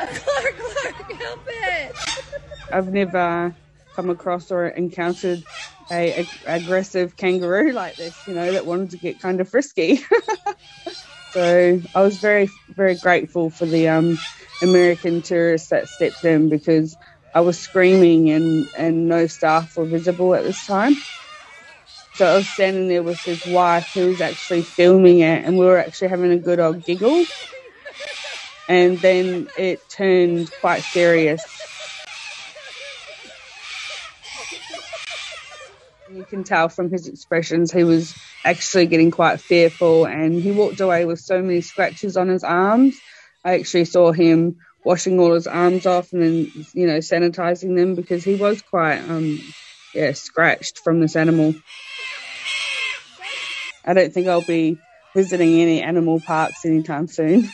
Clark, Clark, help it! I've never come across or encountered a, aggressive kangaroo like this, you know, that wanted to get kind of frisky. so I was very, very grateful for the um, American tourists that stepped in because I was screaming and, and no staff were visible at this time. So I was standing there with his wife who was actually filming it and we were actually having a good old giggle. And then it turned quite serious. You can tell from his expressions he was actually getting quite fearful and he walked away with so many scratches on his arms. I actually saw him washing all his arms off and then, you know, sanitizing them because he was quite, um, yeah, scratched from this animal. I don't think I'll be visiting any animal parks anytime soon.